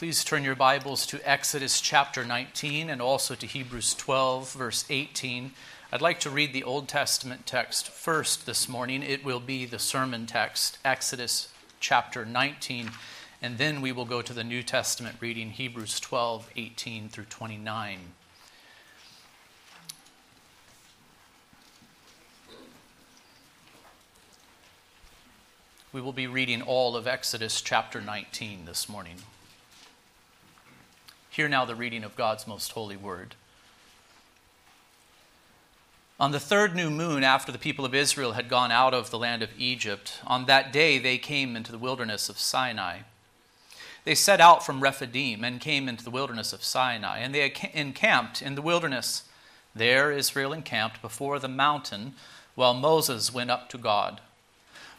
Please turn your Bibles to Exodus chapter 19 and also to Hebrews 12, verse 18. I'd like to read the Old Testament text first this morning. It will be the sermon text, Exodus chapter 19, and then we will go to the New Testament reading, Hebrews 12, 18 through 29. We will be reading all of Exodus chapter 19 this morning. Hear now the reading of God's most holy word. On the third new moon after the people of Israel had gone out of the land of Egypt, on that day they came into the wilderness of Sinai. They set out from Rephidim and came into the wilderness of Sinai, and they encamped in the wilderness. There Israel encamped before the mountain while Moses went up to God.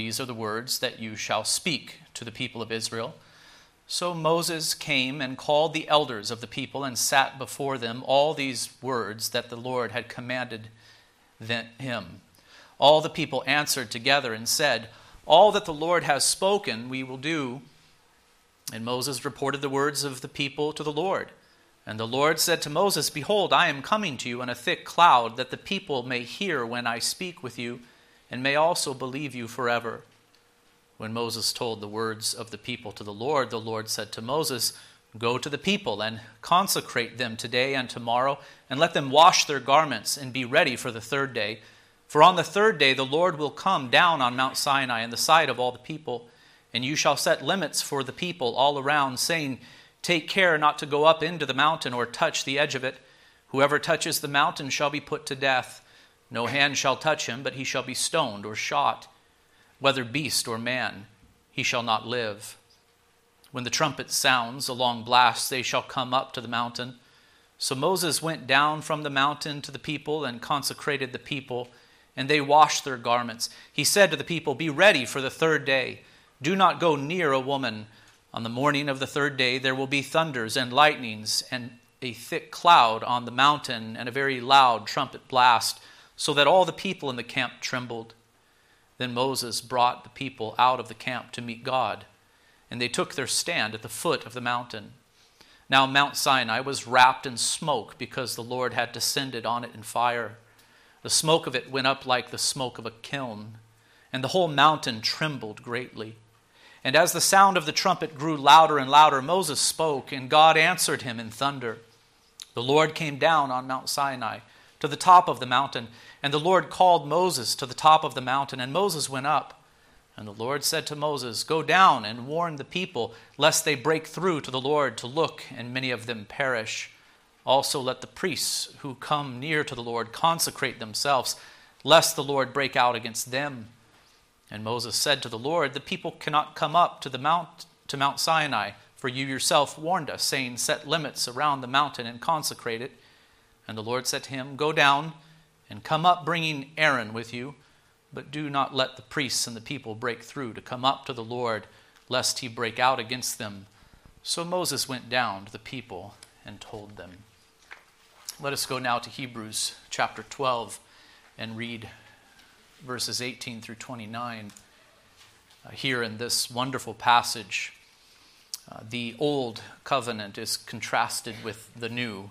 These are the words that you shall speak to the people of Israel. So Moses came and called the elders of the people and sat before them all these words that the Lord had commanded him. All the people answered together and said, All that the Lord has spoken, we will do. And Moses reported the words of the people to the Lord. And the Lord said to Moses, Behold, I am coming to you in a thick cloud, that the people may hear when I speak with you and may also believe you forever. When Moses told the words of the people to the Lord, the Lord said to Moses, Go to the people and consecrate them today and tomorrow, and let them wash their garments and be ready for the third day. For on the third day the Lord will come down on Mount Sinai in the sight of all the people, and you shall set limits for the people all around, saying, Take care not to go up into the mountain or touch the edge of it. Whoever touches the mountain shall be put to death. No hand shall touch him, but he shall be stoned or shot. Whether beast or man, he shall not live. When the trumpet sounds a long blast, they shall come up to the mountain. So Moses went down from the mountain to the people and consecrated the people, and they washed their garments. He said to the people, Be ready for the third day. Do not go near a woman. On the morning of the third day there will be thunders and lightnings, and a thick cloud on the mountain, and a very loud trumpet blast so that all the people in the camp trembled. Then Moses brought the people out of the camp to meet God, and they took their stand at the foot of the mountain. Now Mount Sinai was wrapped in smoke because the Lord had descended on it in fire. The smoke of it went up like the smoke of a kiln, and the whole mountain trembled greatly. And as the sound of the trumpet grew louder and louder, Moses spoke, and God answered him in thunder. The Lord came down on Mount Sinai to the top of the mountain and the Lord called Moses to the top of the mountain, and Moses went up. And the Lord said to Moses, Go down and warn the people, lest they break through to the Lord to look, and many of them perish. Also, let the priests who come near to the Lord consecrate themselves, lest the Lord break out against them. And Moses said to the Lord, The people cannot come up to the mount to Mount Sinai, for you yourself warned us, saying, Set limits around the mountain and consecrate it. And the Lord said to him, Go down and come up bringing Aaron with you, but do not let the priests and the people break through to come up to the Lord, lest he break out against them. So Moses went down to the people and told them. Let us go now to Hebrews chapter 12 and read verses 18 through 29. Uh, here in this wonderful passage, uh, the old covenant is contrasted with the new.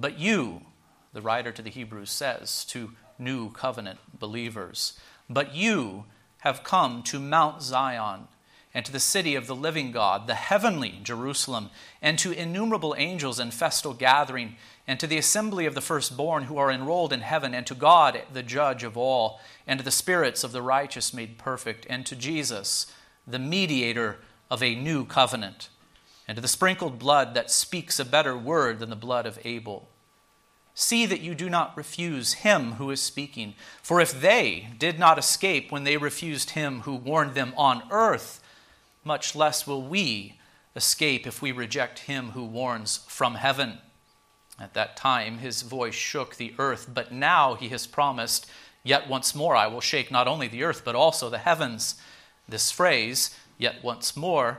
But you, the writer to the Hebrews says to new covenant believers, but you have come to Mount Zion and to the city of the living God, the heavenly Jerusalem, and to innumerable angels in festal gathering, and to the assembly of the firstborn who are enrolled in heaven, and to God, the judge of all, and to the spirits of the righteous made perfect, and to Jesus, the mediator of a new covenant, and to the sprinkled blood that speaks a better word than the blood of Abel. See that you do not refuse him who is speaking. For if they did not escape when they refused him who warned them on earth, much less will we escape if we reject him who warns from heaven. At that time, his voice shook the earth, but now he has promised, Yet once more I will shake not only the earth, but also the heavens. This phrase, yet once more,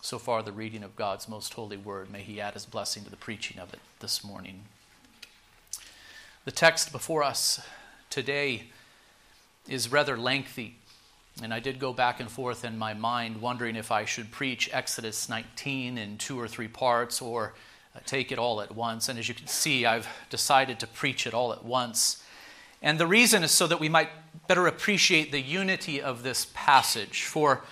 So far, the reading of God's most holy word. May He add His blessing to the preaching of it this morning. The text before us today is rather lengthy. And I did go back and forth in my mind, wondering if I should preach Exodus 19 in two or three parts or uh, take it all at once. And as you can see, I've decided to preach it all at once. And the reason is so that we might better appreciate the unity of this passage. For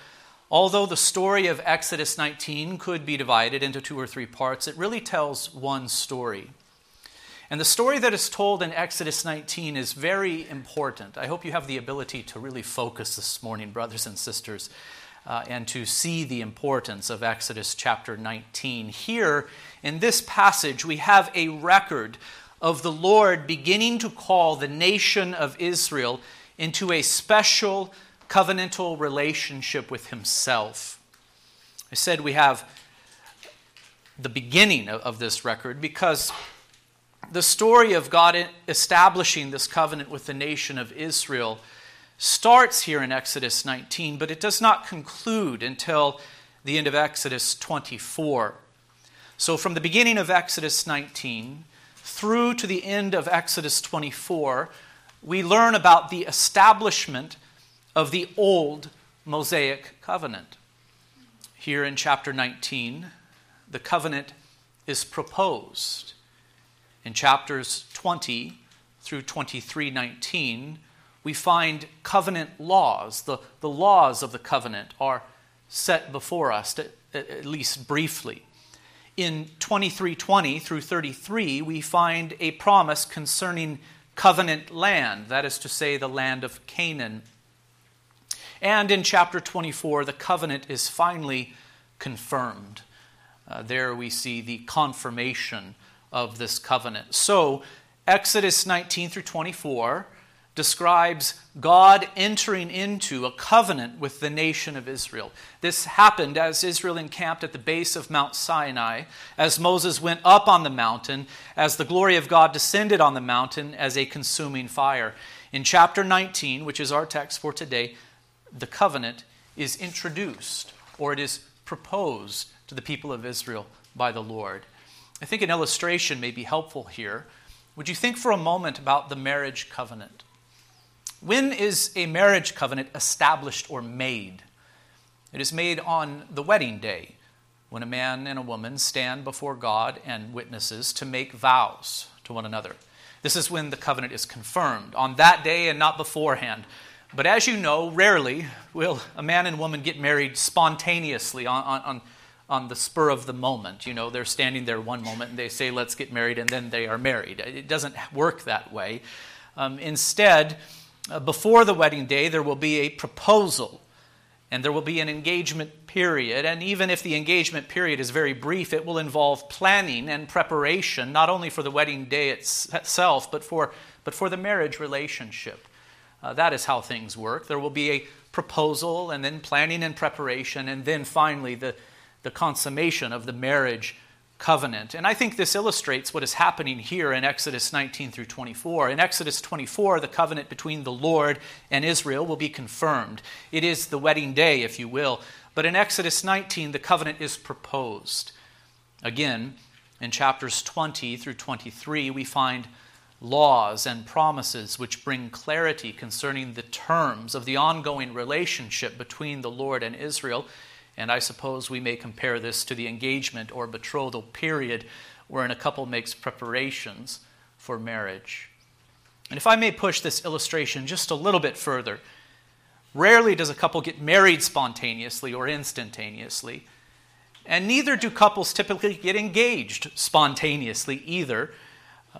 although the story of Exodus 19 could be divided into two or three parts, it really tells one story. And the story that is told in Exodus 19 is very important. I hope you have the ability to really focus this morning, brothers and sisters, uh, and to see the importance of Exodus chapter 19. Here, in this passage, we have a record of the Lord beginning to call the nation of Israel into a special covenantal relationship with Himself. I said we have the beginning of, of this record because the story of God establishing this covenant with the nation of Israel starts here in Exodus 19, but it does not conclude until the end of Exodus 24. So, from the beginning of Exodus 19 through to the end of Exodus 24, we learn about the establishment of the old Mosaic covenant. Here in chapter 19, the covenant is proposed in chapters 20 through 23:19, we find covenant laws. The, the laws of the covenant are set before us, to, at least briefly. In 23:20 through 33, we find a promise concerning covenant land, that is to say, the land of Canaan. And in chapter 24, the covenant is finally confirmed. Uh, there we see the confirmation of this covenant. So, Exodus 19 through 24 describes God entering into a covenant with the nation of Israel. This happened as Israel encamped at the base of Mount Sinai, as Moses went up on the mountain, as the glory of God descended on the mountain as a consuming fire. In chapter 19, which is our text for today, the covenant is introduced or it is proposed to the people of Israel by the Lord. I think an illustration may be helpful here. Would you think for a moment about the marriage covenant? When is a marriage covenant established or made? It is made on the wedding day, when a man and a woman stand before God and witnesses to make vows to one another. This is when the covenant is confirmed, on that day and not beforehand. But as you know, rarely will a man and woman get married spontaneously on, on, on the spur of the moment. You know, they're standing there one moment and they say, let's get married, and then they are married. It doesn't work that way. Um, instead, uh, before the wedding day, there will be a proposal and there will be an engagement period. And even if the engagement period is very brief, it will involve planning and preparation, not only for the wedding day itself, but for, but for the marriage relationship. Uh, that is how things work. There will be a proposal, and then planning and preparation, and then finally the, the consummation of the marriage covenant. And I think this illustrates what is happening here in Exodus 19 through 24. In Exodus 24, the covenant between the Lord and Israel will be confirmed. It is the wedding day, if you will. But in Exodus 19, the covenant is proposed. Again, in chapters 20 through 23, we find laws and promises which bring clarity concerning the terms of the ongoing relationship between the Lord and Israel. And I suppose we may compare this to the engagement or betrothal period wherein a couple makes preparations for marriage. And if I may push this illustration just a little bit further, rarely does a couple get married spontaneously or instantaneously. And neither do couples typically get engaged spontaneously either.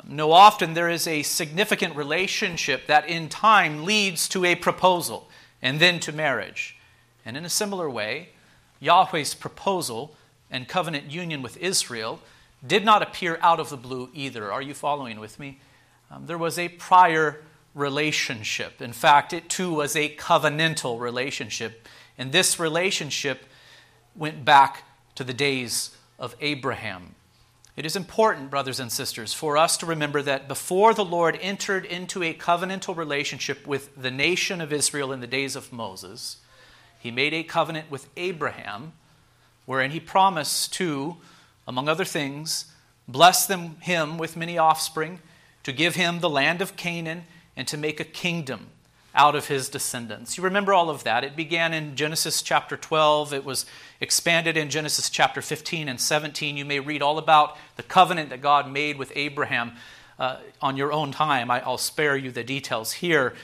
No, often there is a significant relationship that in time leads to a proposal and then to marriage. And in a similar way, Yahweh's proposal and covenant union with Israel did not appear out of the blue either. Are you following with me? Um, there was a prior relationship. In fact, it too was a covenantal relationship. And this relationship went back to the days of Abraham. It is important, brothers and sisters, for us to remember that before the Lord entered into a covenantal relationship with the nation of Israel in the days of Moses, he made a covenant with Abraham wherein he promised to, among other things, bless them, him with many offspring, to give him the land of Canaan, and to make a kingdom out of his descendants. You remember all of that. It began in Genesis chapter 12. It was expanded in Genesis chapter 15 and 17. You may read all about the covenant that God made with Abraham uh, on your own time. I, will spare you the details here.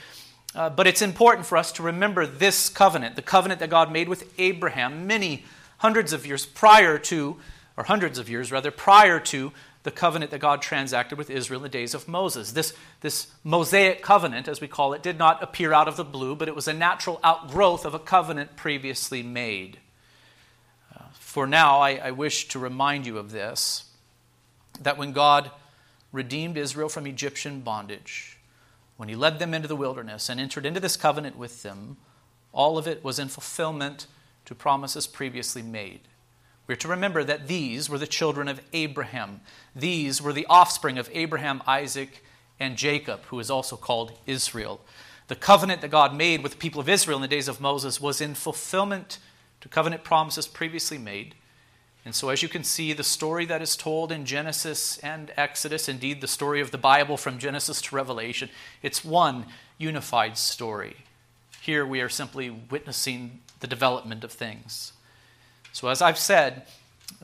Uh, but it's important for us to remember this covenant, the covenant that God made with Abraham many hundreds of years prior to, or hundreds of years rather, prior to the covenant that God transacted with Israel in the days of Moses. This, this Mosaic covenant, as we call it, did not appear out of the blue, but it was a natural outgrowth of a covenant previously made. For now, I, I wish to remind you of this that when God redeemed Israel from Egyptian bondage, when he led them into the wilderness and entered into this covenant with them, all of it was in fulfillment to promises previously made. We're to remember that these were the children of Abraham. These were the offspring of Abraham, Isaac, and Jacob, who is also called Israel. The covenant that God made with the people of Israel in the days of Moses was in fulfillment to covenant promises previously made. And so, as you can see, the story that is told in Genesis and Exodus, indeed the story of the Bible from Genesis to Revelation, it's one unified story. Here we are simply witnessing the development of things. So, as I've said,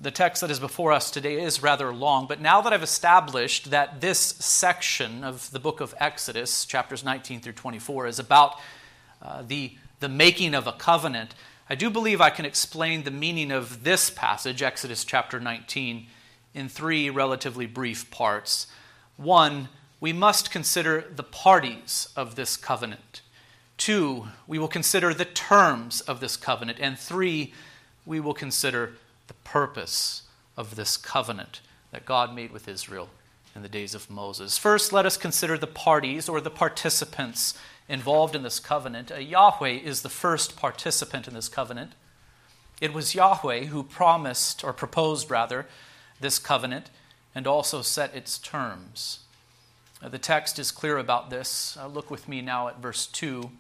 the text that is before us today is rather long, but now that I've established that this section of the book of Exodus, chapters 19 through 24, is about uh, the, the making of a covenant, I do believe I can explain the meaning of this passage, Exodus chapter 19, in three relatively brief parts. One, we must consider the parties of this covenant. Two, we will consider the terms of this covenant. And three, we will consider the purpose of this covenant that God made with Israel in the days of Moses. First, let us consider the parties or the participants involved in this covenant. Uh, Yahweh is the first participant in this covenant. It was Yahweh who promised, or proposed rather, this covenant and also set its terms. Uh, the text is clear about this. Uh, look with me now at verse 2.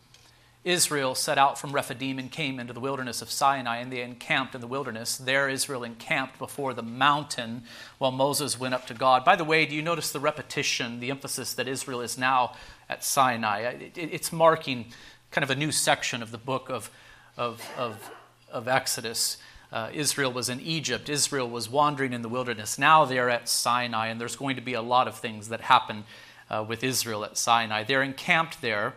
Israel set out from Rephidim and came into the wilderness of Sinai, and they encamped in the wilderness. There, Israel encamped before the mountain while Moses went up to God. By the way, do you notice the repetition, the emphasis that Israel is now at Sinai? It's marking kind of a new section of the book of, of, of, of Exodus. Uh, Israel was in Egypt, Israel was wandering in the wilderness. Now they're at Sinai, and there's going to be a lot of things that happen uh, with Israel at Sinai. They're encamped there.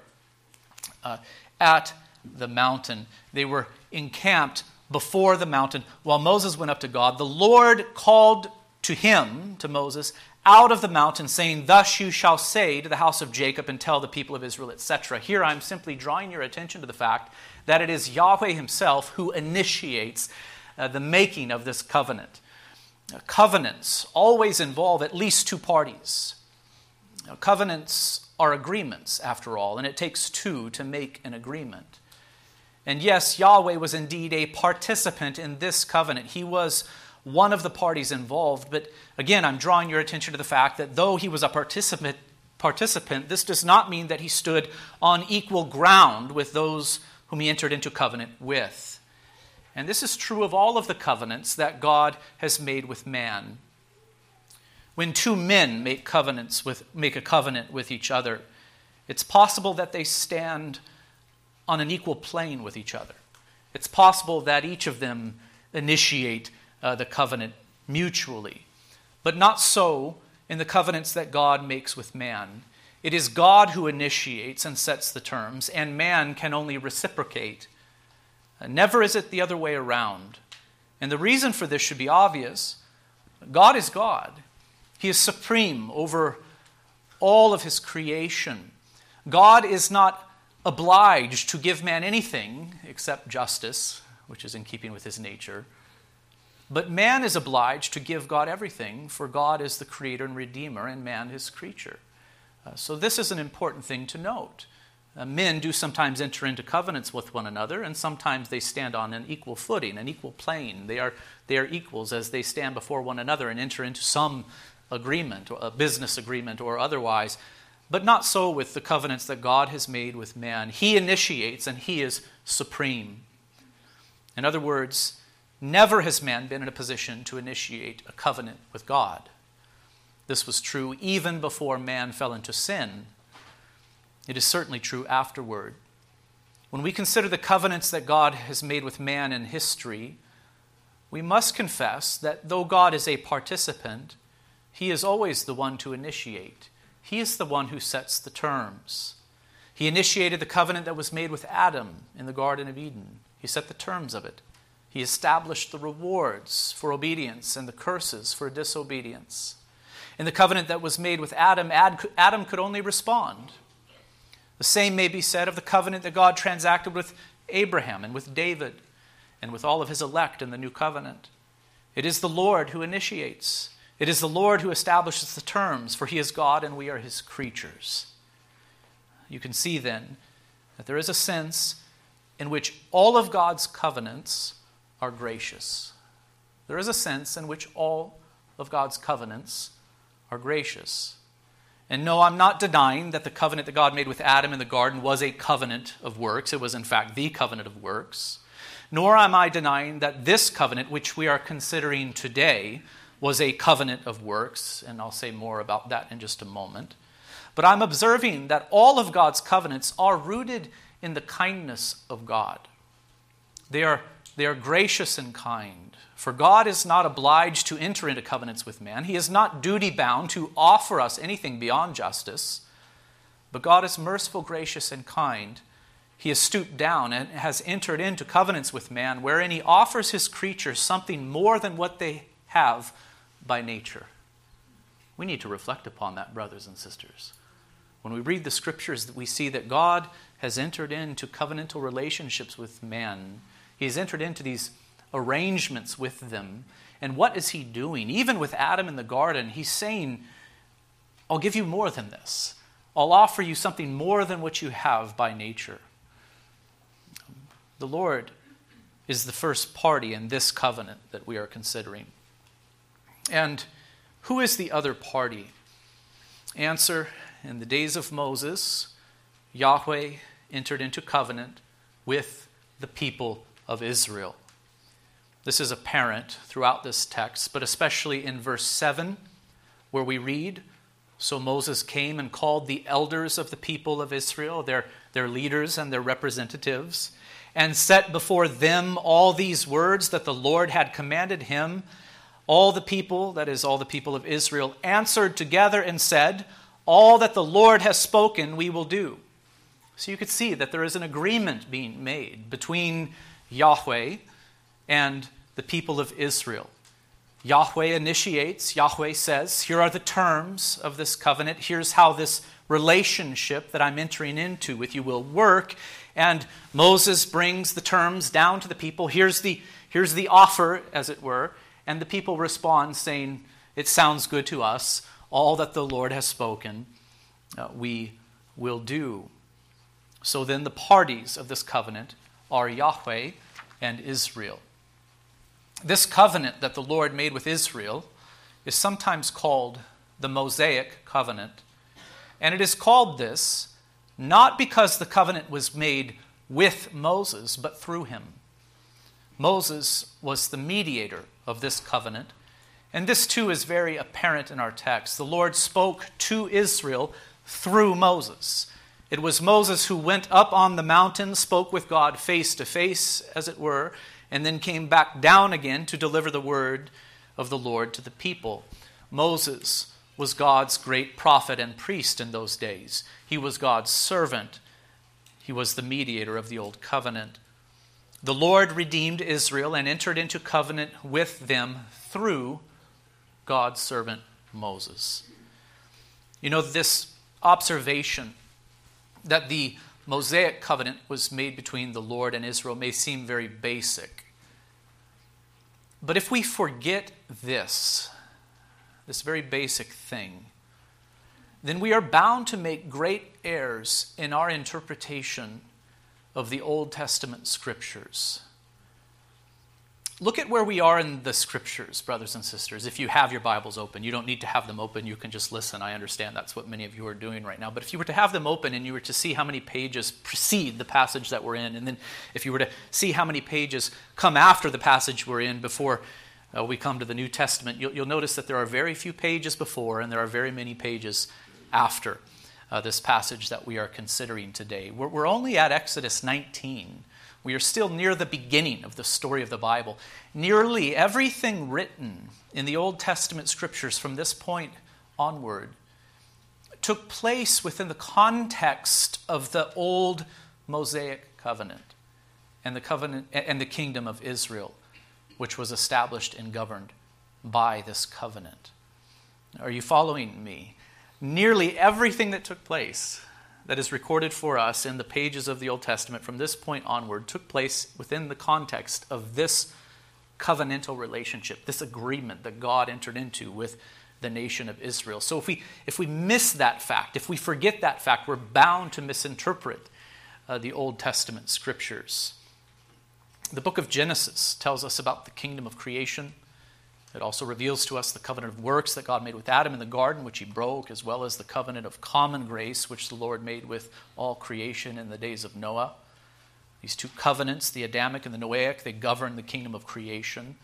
Uh, at the mountain. They were encamped before the mountain while Moses went up to God. The Lord called to him, to Moses, out of the mountain, saying, Thus you shall say to the house of Jacob and tell the people of Israel, etc. Here I'm simply drawing your attention to the fact that it is Yahweh himself who initiates uh, the making of this covenant. Covenants always involve at least two parties. Uh, covenants are agreements, after all, and it takes two to make an agreement. And yes, Yahweh was indeed a participant in this covenant. He was one of the parties involved, but again, I'm drawing your attention to the fact that though he was a participant, participant, this does not mean that he stood on equal ground with those whom he entered into covenant with. And this is true of all of the covenants that God has made with man. When two men make covenants with make a covenant with each other, it's possible that they stand on an equal plane with each other. It's possible that each of them initiate uh, the covenant mutually, but not so in the covenants that God makes with man. It is God who initiates and sets the terms, and man can only reciprocate. Uh, never is it the other way around. And the reason for this should be obvious God is God, He is supreme over all of His creation. God is not obliged to give man anything except justice, which is in keeping with his nature. But man is obliged to give God everything, for God is the creator and redeemer, and man his creature. Uh, so, this is an important thing to note. Uh, men do sometimes enter into covenants with one another, and sometimes they stand on an equal footing, an equal plane. They are, they are equals as they stand before one another and enter into some agreement, a business agreement or otherwise. But not so with the covenants that God has made with man. He initiates and he is supreme. In other words, never has man been in a position to initiate a covenant with God. This was true even before man fell into sin. It is certainly true afterward. When we consider the covenants that God has made with man in history, we must confess that though God is a participant, he is always the one to initiate. He is the one who sets the terms. He initiated the covenant that was made with Adam in the Garden of Eden. He set the terms of it. He established the rewards for obedience and the curses for disobedience. In the covenant that was made with Adam, Adam could only respond. The same may be said of the covenant that God transacted with Abraham and with David and with all of his elect in the new covenant. It is the Lord who initiates. It is the Lord who establishes the terms, for he is God and we are his creatures. You can see then that there is a sense in which all of God's covenants are gracious. There is a sense in which all of God's covenants are gracious. And no, I'm not denying that the covenant that God made with Adam in the garden was a covenant of works. It was, in fact, the covenant of works. Nor am I denying that this covenant, which we are considering today, was a covenant of works, and I'll say more about that in just a moment. But I'm observing that all of God's covenants are rooted in the kindness of God. They are, they are gracious and kind. For God is not obliged to enter into covenants with man. He is not duty bound to offer us anything beyond justice. But God is merciful, gracious, and kind. He has stooped down and has entered into covenants with man, wherein he offers his creatures something more than what they have by nature. We need to reflect upon that, brothers and sisters. When we read the scriptures, we see that God has entered into covenantal relationships with man. He has entered into these arrangements with them. And what is he doing? Even with Adam in the garden, he's saying, I'll give you more than this. I'll offer you something more than what you have by nature. The Lord is the first party in this covenant that we are considering. And who is the other party? Answer In the days of Moses, Yahweh entered into covenant with the people of Israel. This is apparent throughout this text, but especially in verse 7, where we read So Moses came and called the elders of the people of Israel, their, their leaders and their representatives, and set before them all these words that the Lord had commanded him all the people, that is, all the people of Israel, answered together and said, All that the Lord has spoken, we will do. So you could see that there is an agreement being made between Yahweh and the people of Israel. Yahweh initiates, Yahweh says, Here are the terms of this covenant. Here's how this relationship that I'm entering into with you will work. And Moses brings the terms down to the people. Here's the, here's the offer, as it were. And the people respond, saying, It sounds good to us. All that the Lord has spoken, uh, we will do. So then, the parties of this covenant are Yahweh and Israel. This covenant that the Lord made with Israel is sometimes called the Mosaic covenant. And it is called this not because the covenant was made with Moses, but through him. Moses was the mediator of this covenant. And this too is very apparent in our text. The Lord spoke to Israel through Moses. It was Moses who went up on the mountain, spoke with God face to face, as it were, and then came back down again to deliver the word of the Lord to the people. Moses was God's great prophet and priest in those days. He was God's servant. He was the mediator of the old covenant. The Lord redeemed Israel and entered into covenant with them through God's servant Moses. You know, this observation that the Mosaic covenant was made between the Lord and Israel may seem very basic. But if we forget this, this very basic thing, then we are bound to make great errors in our interpretation of the Old Testament scriptures. Look at where we are in the scriptures, brothers and sisters. If you have your Bibles open, you don't need to have them open. You can just listen. I understand that's what many of you are doing right now. But if you were to have them open and you were to see how many pages precede the passage that we're in, and then if you were to see how many pages come after the passage we're in before uh, we come to the New Testament, you'll, you'll, notice that there are very few pages before and there are very many pages after uh, this passage that we are considering today. We're, we're only at Exodus 19. We are still near the beginning of the story of the Bible. Nearly everything written in the Old Testament scriptures from this point onward took place within the context of the old Mosaic covenant and the covenant and the kingdom of Israel, which was established and governed by this covenant. Are you following me? Nearly everything that took place that is recorded for us in the pages of the Old Testament from this point onward took place within the context of this covenantal relationship, this agreement that God entered into with the nation of Israel. So if we, if we miss that fact, if we forget that fact, we're bound to misinterpret uh, the Old Testament scriptures. The book of Genesis tells us about the kingdom of creation. It also reveals to us the covenant of works that God made with Adam in the garden, which he broke, as well as the covenant of common grace, which the Lord made with all creation in the days of Noah. These two covenants, the Adamic and the Noahic, they govern the kingdom of creation.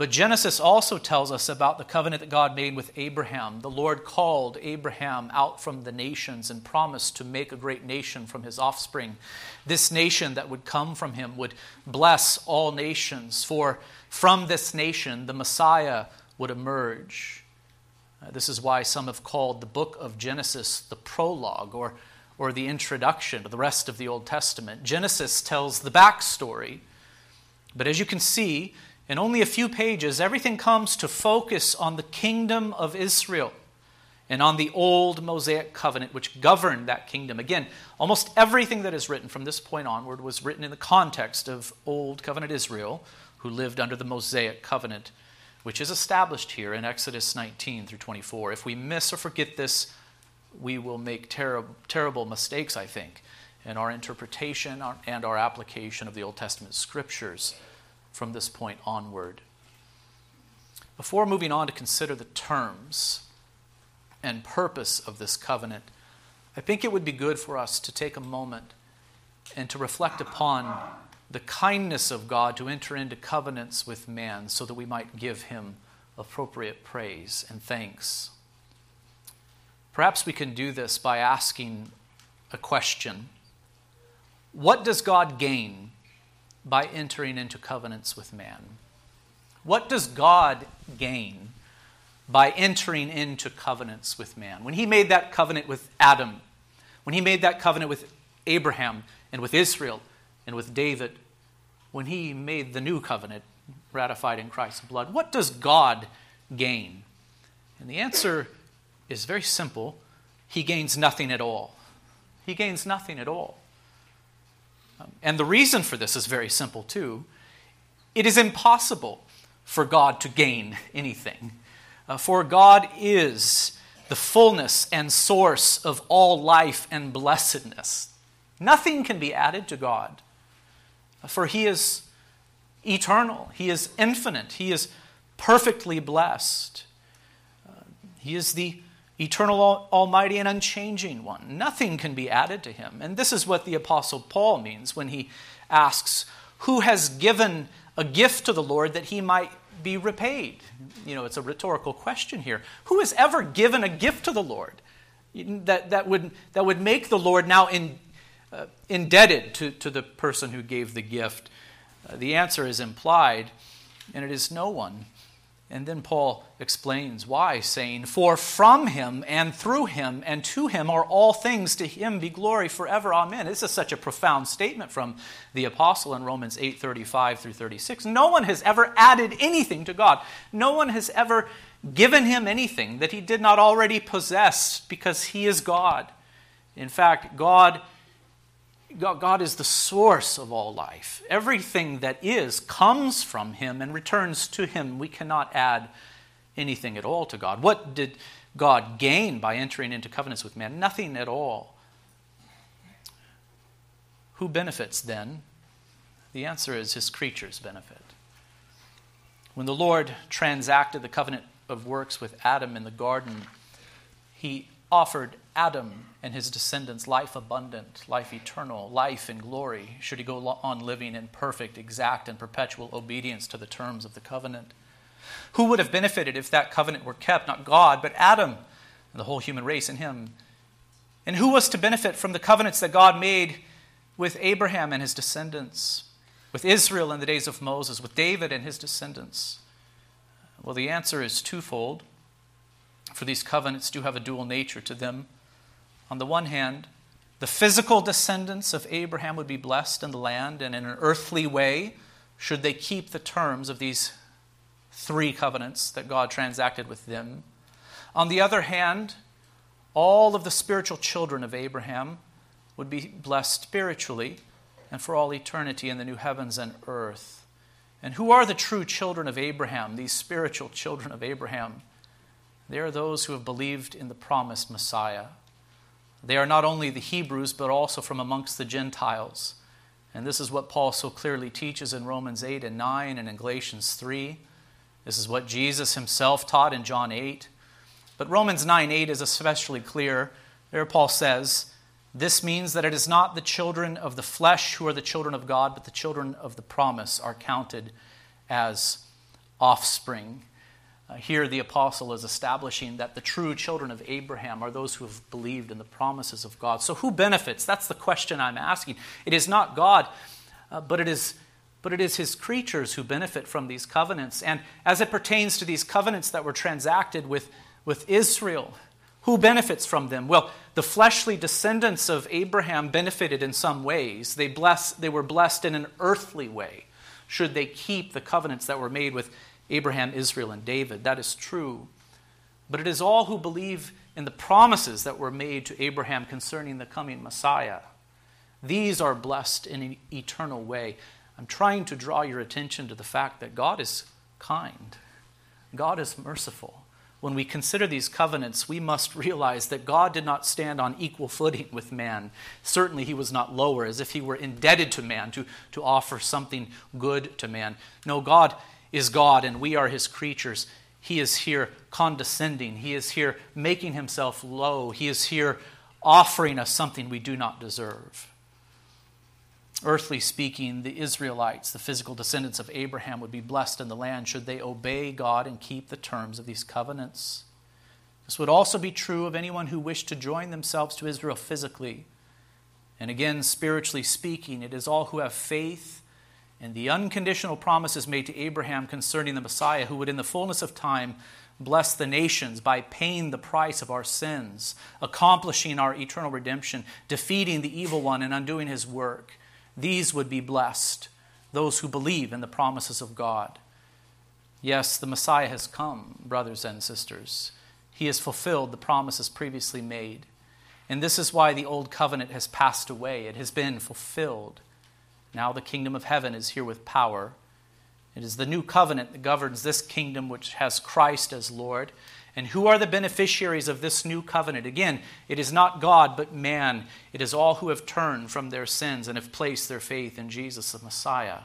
But Genesis also tells us about the covenant that God made with Abraham. The Lord called Abraham out from the nations and promised to make a great nation from his offspring. This nation that would come from him would bless all nations, for from this nation, the Messiah would emerge. Uh, this is why some have called the book of Genesis the prologue or, or the introduction to the rest of the Old Testament. Genesis tells the backstory, but as you can see, in only a few pages, everything comes to focus on the kingdom of Israel and on the old Mosaic covenant which governed that kingdom. Again, almost everything that is written from this point onward was written in the context of old covenant Israel, who lived under the Mosaic covenant, which is established here in Exodus 19 through 24. If we miss or forget this, we will make terrible, terrible mistakes, I think, in our interpretation and our application of the Old Testament scriptures from this point onward. Before moving on to consider the terms and purpose of this covenant, I think it would be good for us to take a moment and to reflect upon the kindness of God to enter into covenants with man so that we might give him appropriate praise and thanks. Perhaps we can do this by asking a question What does God gain by entering into covenants with man? What does God gain by entering into covenants with man? When he made that covenant with Adam, when he made that covenant with Abraham and with Israel, and with David when he made the new covenant ratified in Christ's blood. What does God gain? And the answer is very simple He gains nothing at all. He gains nothing at all. And the reason for this is very simple, too. It is impossible for God to gain anything. Uh, for God is the fullness and source of all life and blessedness. Nothing can be added to God. For he is eternal, he is infinite, he is perfectly blessed. Uh, he is the eternal, almighty, and unchanging one. Nothing can be added to him. And this is what the Apostle Paul means when he asks, Who has given a gift to the Lord that he might be repaid? You know, it's a rhetorical question here. Who has ever given a gift to the Lord that, that, would, that would make the Lord now in, uh, indebted to, to the person who gave the gift? Uh, the answer is implied, and it is no one. And then Paul explains why, saying, For from him and through him and to him are all things, to him be glory forever. Amen. This is such a profound statement from the apostle in Romans 8 35 through 36. No one has ever added anything to God, no one has ever given him anything that he did not already possess because he is God. In fact, God God is the source of all life. Everything that is comes from Him and returns to Him. We cannot add anything at all to God. What did God gain by entering into covenants with man? Nothing at all. Who benefits then? The answer is His creatures benefit. When the Lord transacted the covenant of works with Adam in the garden, He offered Adam and his descendants life abundant, life eternal, life in glory, should he go on living in perfect, exact, and perpetual obedience to the terms of the covenant. Who would have benefited if that covenant were kept? Not God, but Adam and the whole human race in him. And who was to benefit from the covenants that God made with Abraham and his descendants, with Israel in the days of Moses, with David and his descendants? Well, the answer is twofold, for these covenants do have a dual nature to them. On the one hand, the physical descendants of Abraham would be blessed in the land and in an earthly way should they keep the terms of these three covenants that God transacted with them. On the other hand, all of the spiritual children of Abraham would be blessed spiritually and for all eternity in the new heavens and earth. And who are the true children of Abraham, these spiritual children of Abraham? They are those who have believed in the promised Messiah. They are not only the Hebrews, but also from amongst the Gentiles. And this is what Paul so clearly teaches in Romans 8 and 9 and in Galatians 3. This is what Jesus himself taught in John 8. But Romans 9 8 is especially clear. There, Paul says, This means that it is not the children of the flesh who are the children of God, but the children of the promise are counted as offspring. Uh, here, the apostle is establishing that the true children of Abraham are those who have believed in the promises of God. So, who benefits? That's the question I'm asking. It is not God, uh, but it is. But it is his creatures who benefit from these covenants. And as it pertains to these covenants that were transacted with, with Israel, who benefits from them? Well, the fleshly descendants of Abraham benefited in some ways. They, bless, they were blessed in an earthly way, should they keep the covenants that were made with Abraham, Israel, and David. That is true. But it is all who believe in the promises that were made to Abraham concerning the coming Messiah. These are blessed in an eternal way. I'm trying to draw your attention to the fact that God is kind, God is merciful. When we consider these covenants, we must realize that God did not stand on equal footing with man. Certainly, he was not lower, as if he were indebted to man to, to offer something good to man. No, God is God and we are his creatures. He is here condescending. He is here making himself low. He is here offering us something we do not deserve. Earthly speaking, the Israelites, the physical descendants of Abraham, would be blessed in the land should they obey God and keep the terms of these covenants. This would also be true of anyone who wished to join themselves to Israel physically. And again, spiritually speaking, it is all who have faith and the unconditional promises made to Abraham concerning the Messiah, who would in the fullness of time bless the nations by paying the price of our sins, accomplishing our eternal redemption, defeating the evil one, and undoing his work. These would be blessed, those who believe in the promises of God. Yes, the Messiah has come, brothers and sisters. He has fulfilled the promises previously made. And this is why the old covenant has passed away. It has been fulfilled. Now the kingdom of heaven is here with power. It is the new covenant that governs this kingdom, which has Christ as Lord. And who are the beneficiaries of this new covenant? Again, it is not God, but man. It is all who have turned from their sins and have placed their faith in Jesus, the Messiah,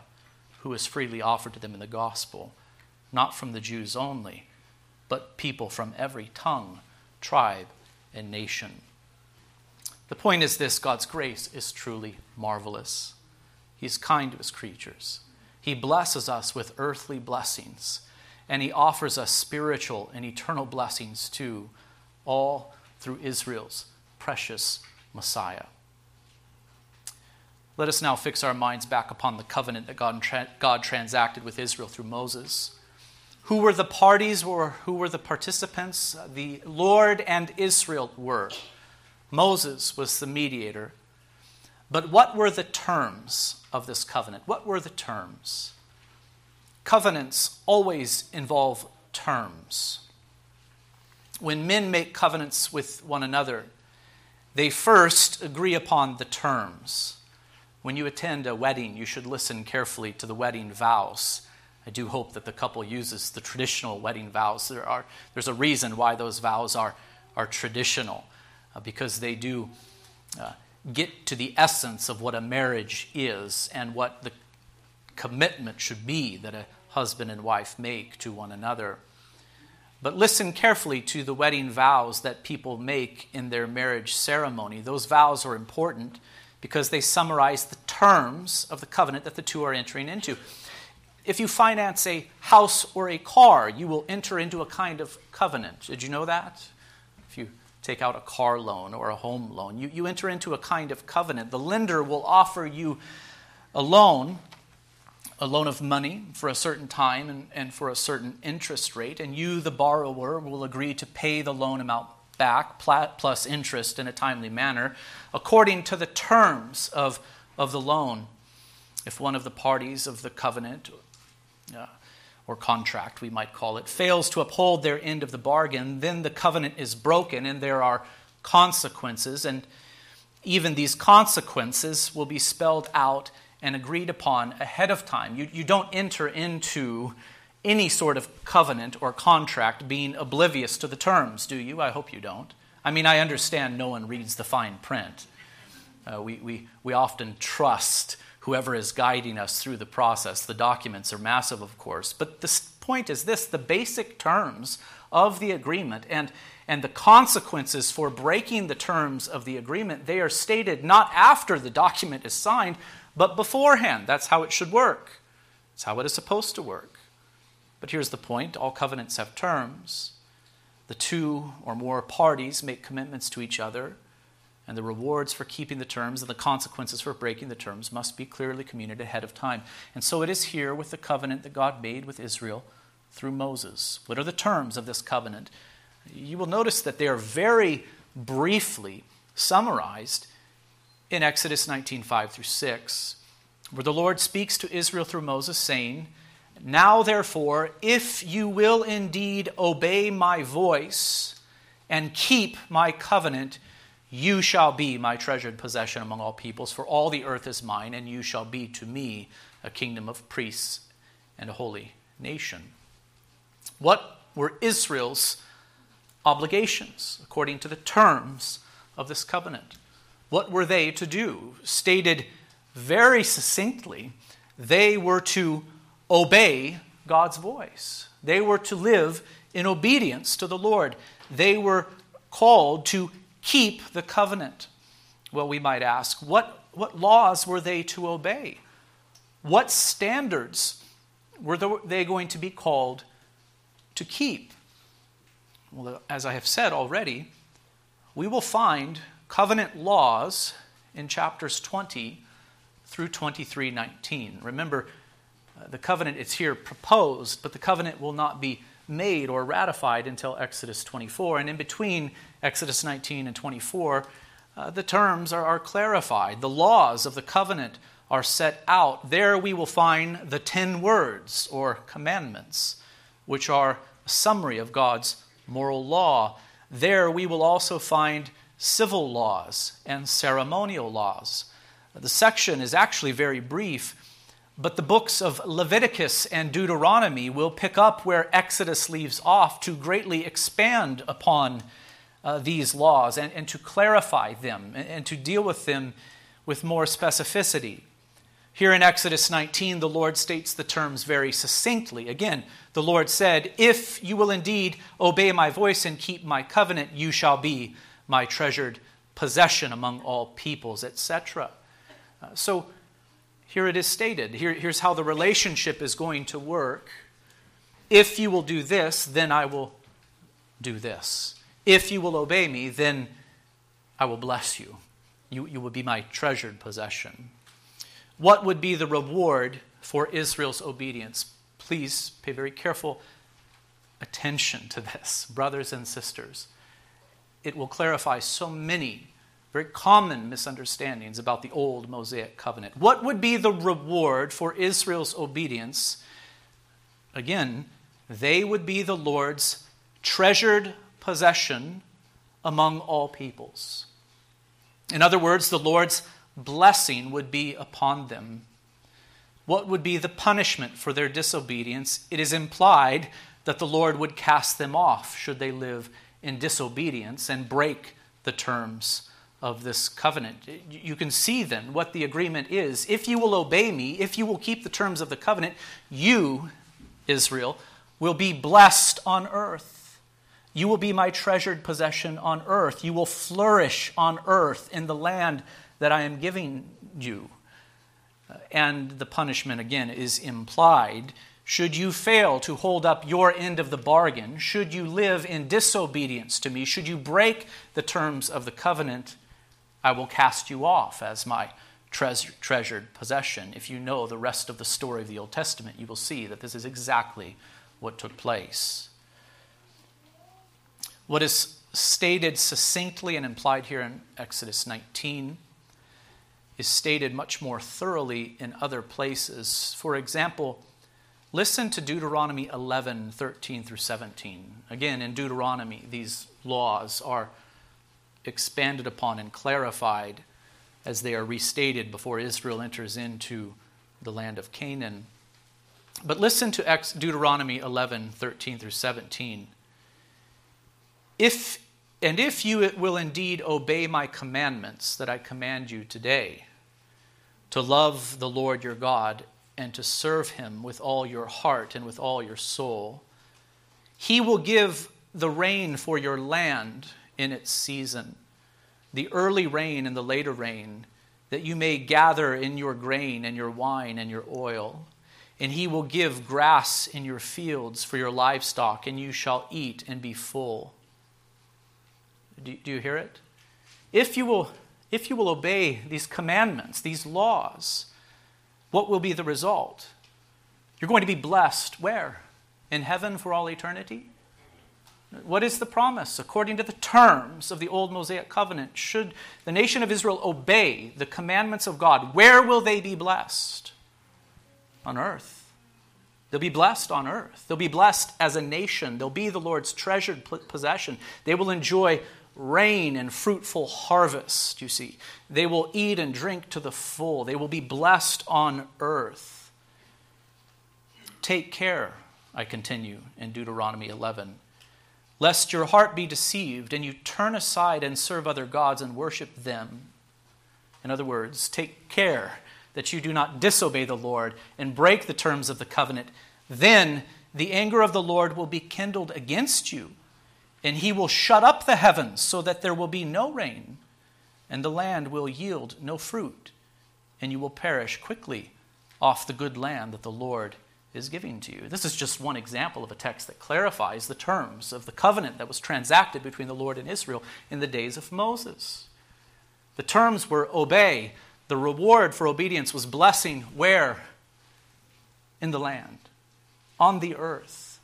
who is freely offered to them in the gospel, not from the Jews only, but people from every tongue, tribe, and nation. The point is this God's grace is truly marvelous. He's kind to his creatures. He blesses us with earthly blessings, and He offers us spiritual and eternal blessings too, all through Israel's precious Messiah. Let us now fix our minds back upon the covenant that God, God transacted with Israel through Moses. Who were the parties or who were the participants? The Lord and Israel were. Moses was the mediator. But what were the terms of this covenant? What were the terms? Covenants always involve terms. When men make covenants with one another, they first agree upon the terms. When you attend a wedding, you should listen carefully to the wedding vows. I do hope that the couple uses the traditional wedding vows. There are, there's a reason why those vows are, are traditional, uh, because they do uh, get to the essence of what a marriage is and what the commitment should be that a husband and wife make to one another. But listen carefully to the wedding vows that people make in their marriage ceremony. Those vows are important because they summarize the terms of the covenant that the two are entering into. If you finance a house or a car, you will enter into a kind of covenant. Did you know that? Take out a car loan or a home loan, you, you enter into a kind of covenant. The lender will offer you a loan, a loan of money for a certain time and, and for a certain interest rate, and you, the borrower, will agree to pay the loan amount back plus interest in a timely manner according to the terms of, of the loan. If one of the parties of the covenant uh, or contract, we might call it, fails to uphold their end of the bargain, then the covenant is broken and there are consequences. And even these consequences will be spelled out and agreed upon ahead of time. You, you don't enter into any sort of covenant or contract being oblivious to the terms, do you? I hope you don't. I mean, I understand no one reads the fine print. Uh, we, we, we often trust whoever is guiding us through the process. The documents are massive, of course. But the point is this the basic terms of the agreement and, and the consequences for breaking the terms of the agreement, they are stated not after the document is signed, but beforehand. That's how it should work. It's how it is supposed to work. But here's the point all covenants have terms. The two or more parties make commitments to each other, and the rewards for keeping the terms and the consequences for breaking the terms must be clearly communicated ahead of time. And so it is here with the covenant that God made with Israel through Moses. What are the terms of this covenant? You will notice that they are very briefly summarized in Exodus 19 5 through 6, where the Lord speaks to Israel through Moses, saying, now, therefore, if you will indeed obey my voice and keep my covenant, you shall be my treasured possession among all peoples, for all the earth is mine, and you shall be to me a kingdom of priests and a holy nation. What were Israel's obligations according to the terms of this covenant? What were they to do? Stated very succinctly, they were to obey God's voice. They were to live in obedience to the Lord. They were called to keep the covenant. Well, we might ask, what, what laws were they to obey? What standards were they going to be called to keep? Well, as I have said already, we will find covenant laws in chapters 20 through 23:19. Remember, uh, the covenant is here proposed, but the covenant will not be made or ratified until Exodus 24. And in between Exodus 19 and 24, uh, the terms are, are clarified. The laws of the covenant are set out. There we will find the ten words or commandments, which are a summary of God's moral law. There we will also find civil laws and ceremonial laws. The section is actually very brief but the books of Leviticus and Deuteronomy will pick up where Exodus leaves off to greatly expand upon uh, these laws and, and to clarify them and, and to deal with them with more specificity. Here in Exodus 19, the Lord states the terms very succinctly. Again, the Lord said, If you will indeed obey my voice and keep my covenant, you shall be my treasured possession among all peoples, etc. Uh, so, here it is stated. Here, here's how the relationship is going to work. If you will do this, then I will do this. If you will obey me, then I will bless you. You, you will be my treasured possession. What would be the reward for Israel's obedience? Please pay very careful attention to this, brothers and sisters. It will clarify so many very common misunderstandings about the old Mosaic covenant. What would be the reward for Israel's obedience? Again, they would be the Lord's treasured possession among all peoples. In other words, the Lord's blessing would be upon them. What would be the punishment for their disobedience? It is implied that the Lord would cast them off should they live in disobedience and break the terms of this covenant. You can see then what the agreement is. If you will obey me, if you will keep the terms of the covenant, you, Israel, will be blessed on earth. You will be my treasured possession on earth. You will flourish on earth in the land that I am giving you. Uh, and the punishment, again, is implied. Should you fail to hold up your end of the bargain, should you live in disobedience to me, should you break the terms of the covenant, I will cast you off as my treasured possession. If you know the rest of the story of the Old Testament, you will see that this is exactly what took place. What is stated succinctly and implied here in Exodus 19 is stated much more thoroughly in other places. For example, listen to Deuteronomy 11 13 through 17. Again, in Deuteronomy, these laws are expanded upon and clarified as they are restated before Israel enters into the land of Canaan. But listen to Deuteronomy 11 13 through 17. If and if you will indeed obey my commandments that I command you today, to love the Lord your God and to serve him with all your heart and with all your soul, he will give the rain for your land in its season, the early rain and the later rain, that you may gather in your grain and your wine and your oil. And he will give grass in your fields for your livestock, and you shall eat and be full. Do, do you hear it? If you, will, if you will obey these commandments, these laws, what will be the result? You're going to be blessed where? In heaven for all eternity? What is the promise? According to the terms of the old Mosaic covenant, should the nation of Israel obey the commandments of God, where will they be blessed? On earth. They'll be blessed on earth. They'll be blessed as a nation. They'll be the Lord's treasured possession. They will enjoy rain and fruitful harvest, you see. They will eat and drink to the full. They will be blessed on earth. Take care, I continue in Deuteronomy 11 lest your heart be deceived and you turn aside and serve other gods and worship them. In other words, take care that you do not disobey the Lord and break the terms of the covenant. Then the anger of the Lord will be kindled against you, and he will shut up the heavens so that there will be no rain, and the land will yield no fruit, and you will perish quickly off the good land that the Lord is giving to you. This is just one example of a text that clarifies the terms of the covenant that was transacted between the Lord and Israel in the days of Moses. The terms were obey. The reward for obedience was blessing where? In the land, on the earth.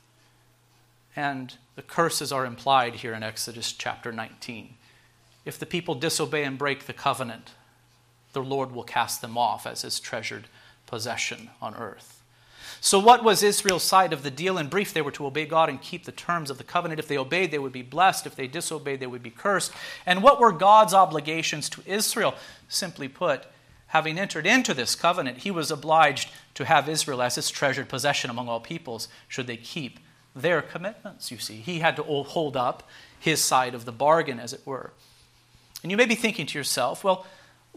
And the curses are implied here in Exodus chapter 19. If the people disobey and break the covenant, the Lord will cast them off as his treasured possession on earth. So, what was Israel's side of the deal? In brief, they were to obey God and keep the terms of the covenant. If they obeyed, they would be blessed. If they disobeyed, they would be cursed. And what were God's obligations to Israel? Simply put, having entered into this covenant, he was obliged to have Israel as his treasured possession among all peoples, should they keep their commitments, you see. He had to hold up his side of the bargain, as it were. And you may be thinking to yourself, well,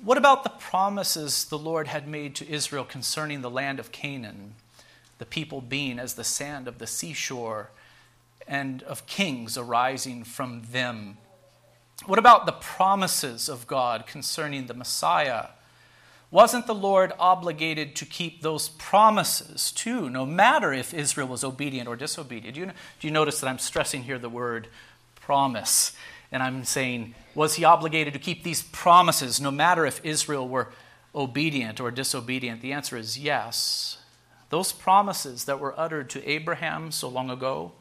what about the promises the Lord had made to Israel concerning the land of Canaan? The people being as the sand of the seashore, and of kings arising from them. What about the promises of God concerning the Messiah? Wasn't the Lord obligated to keep those promises too, no matter if Israel was obedient or disobedient? Do you, do you notice that I'm stressing here the word promise? And I'm saying, was he obligated to keep these promises no matter if Israel were obedient or disobedient? The answer is yes. Those promises that were uttered to Abraham so long ago,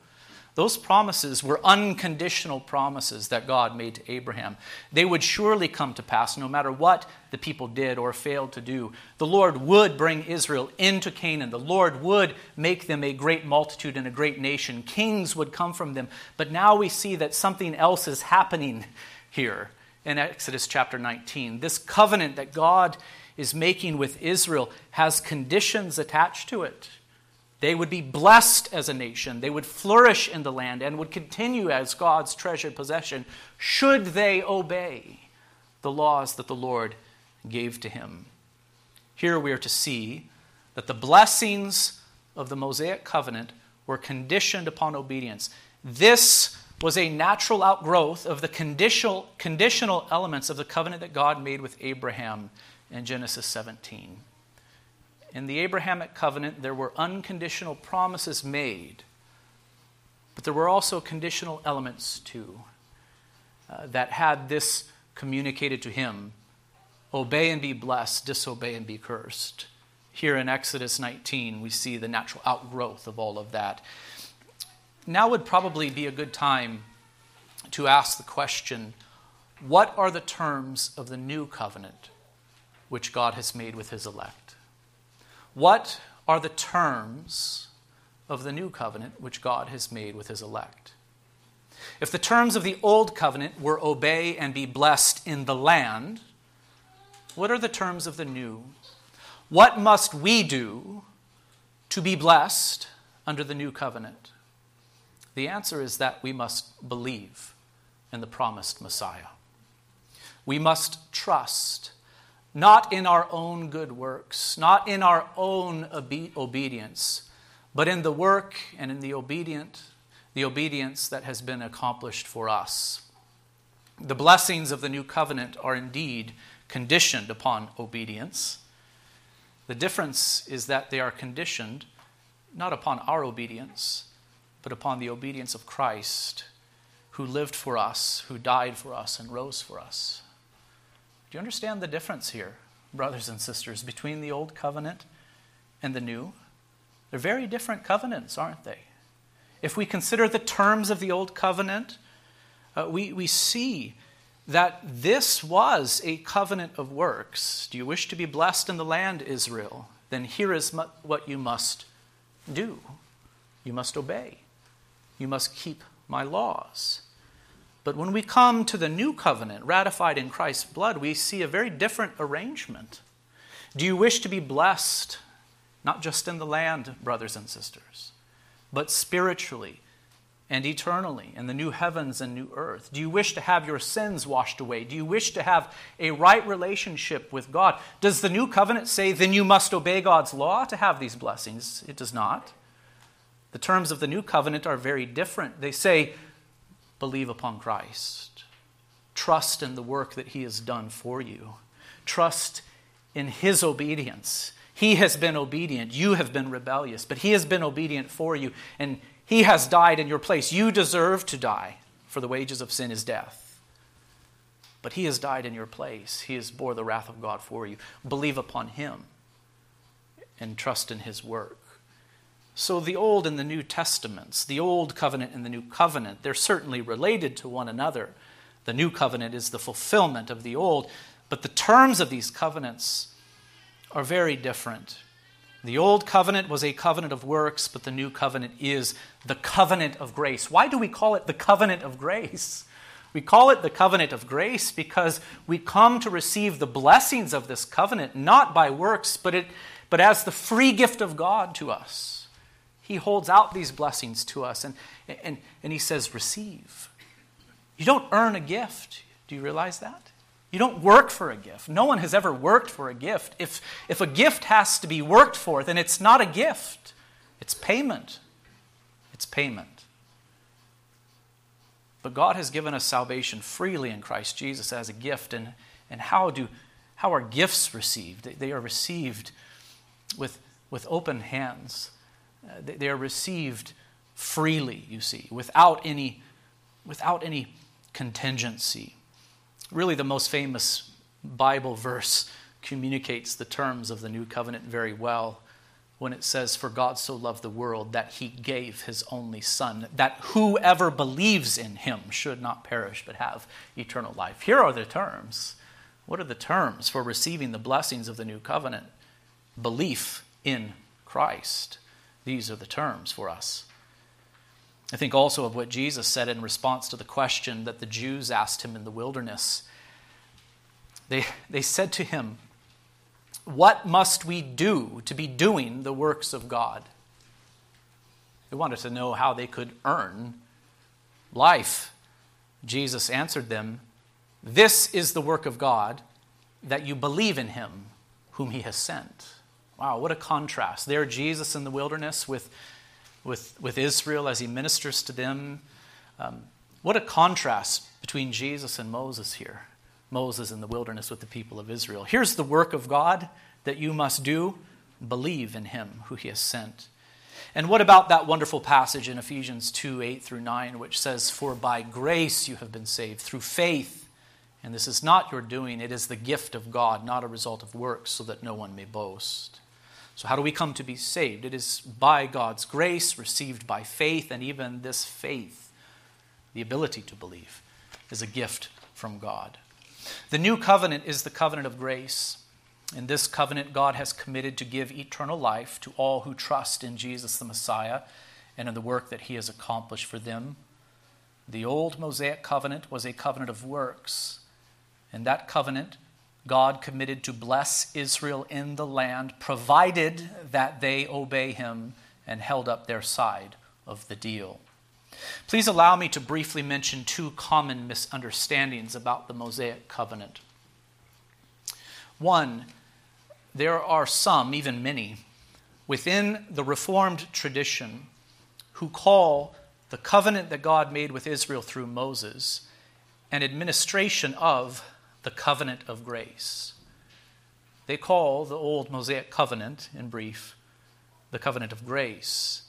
those promises were unconditional promises that God made to Abraham. They would surely come to pass no matter what the people did or failed to do. The Lord would bring Israel into Canaan. The Lord would make them a great multitude and a great nation. Kings would come from them. But now we see that something else is happening here in Exodus chapter 19. This covenant that God is making with Israel has conditions attached to it. They would be blessed as a nation. They would flourish in the land and would continue as God's treasured possession should they obey the laws that the Lord gave to him. Here we are to see that the blessings of the Mosaic covenant were conditioned upon obedience. This was a natural outgrowth of the conditional, conditional elements of the covenant that God made with Abraham in Genesis 17. In the Abrahamic covenant, there were unconditional promises made, but there were also conditional elements too uh, that had this communicated to him obey and be blessed, disobey and be cursed. Here in Exodus 19, we see the natural outgrowth of all of that. Now would probably be a good time to ask the question what are the terms of the new covenant which God has made with his elect? What are the terms of the new covenant which God has made with his elect? If the terms of the old covenant were obey and be blessed in the land, what are the terms of the new? What must we do to be blessed under the new covenant? The answer is that we must believe in the promised Messiah. We must trust not in our own good works, not in our own obe- obedience, but in the work and in the obedient, the obedience that has been accomplished for us. The blessings of the new covenant are indeed conditioned upon obedience. The difference is that they are conditioned not upon our obedience, but upon the obedience of Christ, who lived for us, who died for us, and rose for us. Do you understand the difference here, brothers and sisters, between the old covenant and the new? They're very different covenants, aren't they? If we consider the terms of the old covenant, uh, we, we see that this was a covenant of works. Do you wish to be blessed in the land, Israel? Then here is mu- what you must do you must obey, you must keep my laws. But when we come to the new covenant, ratified in Christ's blood, we see a very different arrangement. Do you wish to be blessed, not just in the land, brothers and sisters, but spiritually and eternally in the new heavens and new earth? Do you wish to have your sins washed away? Do you wish to have a right relationship with God? Does the new covenant say, then you must obey God's law to have these blessings? It does not. The terms of the new covenant are very different. They say, believe upon Christ. Trust in the work that He has done for you. Trust in His obedience. He has been obedient. You have been rebellious, but He has been obedient for you, and He has died in your place. You deserve to die, for the wages of sin is death. But He has died in your place. He has bore the wrath of God for you. Believe upon Him and trust in His work. So, the Old and the New Testaments, the Old Covenant and the New Covenant, they're certainly related to one another. The New Covenant is the fulfillment of the Old, but the terms of these covenants are very different. The Old Covenant was a covenant of works, but the New Covenant is the covenant of grace. Why do we call it the covenant of grace? We call it the covenant of grace because we come to receive the blessings of this covenant not by works, but, it, but as the free gift of God to us. He holds out these blessings to us and, and, and He says, Receive. You don't earn a gift. Do you realize that? You don't work for a gift. No one has ever worked for a gift. If, if a gift has to be worked for, then it's not a gift, it's payment. It's payment. But God has given us salvation freely in Christ Jesus as a gift. And, and how, do, how are gifts received? They, are received with, with open hands. Uh, they, they are received freely, you see, without any, without any contingency. Really, the most famous Bible verse communicates the terms of the new covenant very well when it says, For God so loved the world that he gave his only Son, that whoever believes in him should not perish but have eternal life. Here are the terms. What are the terms for receiving the blessings of the new covenant? Belief in Christ. These are the terms for us. I think also of what Jesus said in response to the question that the Jews asked him in the wilderness. They, they said to him, What must we do to be doing the works of God? They wanted to know how they could earn life. Jesus answered them, This is the work of God, that you believe in him whom he has sent. Wow, what a contrast. There, Jesus in the wilderness with, with, with Israel as he ministers to them. Um, what a contrast between Jesus and Moses here. Moses in the wilderness with the people of Israel. Here's the work of God that you must do believe in him who he has sent. And what about that wonderful passage in Ephesians 2 8 through 9, which says, For by grace you have been saved through faith. And this is not your doing, it is the gift of God, not a result of works, so that no one may boast. So, how do we come to be saved? It is by God's grace, received by faith, and even this faith, the ability to believe, is a gift from God. The new covenant is the covenant of grace. In this covenant, God has committed to give eternal life to all who trust in Jesus the Messiah and in the work that he has accomplished for them. The old Mosaic covenant was a covenant of works. and that covenant, God committed to bless Israel in the land, provided that they obey him and held up their side of the deal. Please allow me to briefly mention two common misunderstandings about the Mosaic covenant. One, there are some, even many, within the Reformed tradition who call the covenant that God made with Israel through Moses an administration of the covenant of grace. They call the old Mosaic covenant, in brief, the covenant of grace.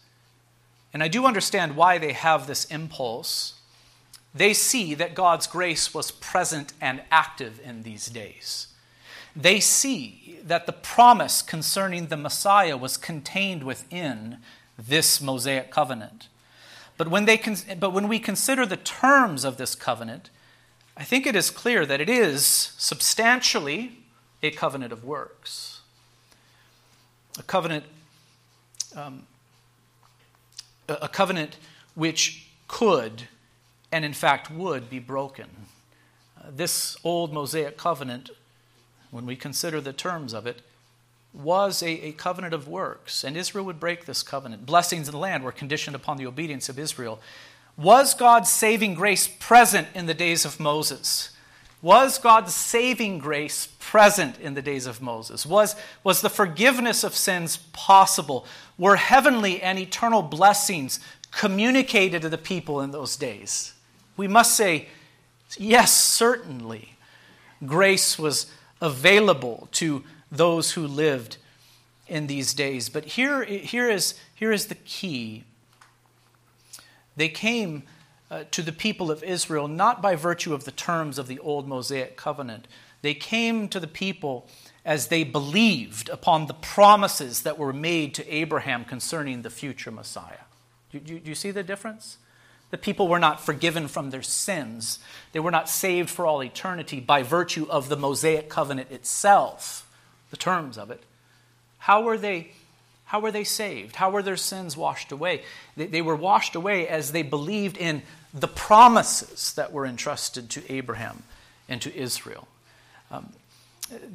And I do understand why they have this impulse. They see that God's grace was present and active in these days. They see that the promise concerning the Messiah was contained within this Mosaic covenant. But when, they, but when we consider the terms of this covenant, I think it is clear that it is substantially a covenant of works. A covenant um, a covenant which could and in fact would be broken. Uh, this old Mosaic covenant, when we consider the terms of it, was a, a, covenant of works, and Israel would break this covenant. Blessings in the land were conditioned upon the obedience of Israel. Was God's saving grace present in the days of Moses? Was God's saving grace present in the days of Moses? Was, was the forgiveness of sins possible? Were heavenly and eternal blessings communicated to the people in those days? We must say, yes, certainly. Grace was available to those who lived in these days. But here, here, is, here is the key. They came uh, to the people of Israel not by virtue of the terms of the old Mosaic covenant. They came to the people as they believed upon the promises that were made to Abraham concerning the future Messiah. Do, do, do you see the difference? The people were not forgiven from their sins. They were not saved for all eternity by virtue of the Mosaic covenant itself, the terms of it. How were they how were they saved? How were their sins washed away? They, they were washed away as they believed in the promises that were entrusted to Abraham and to Israel. Um,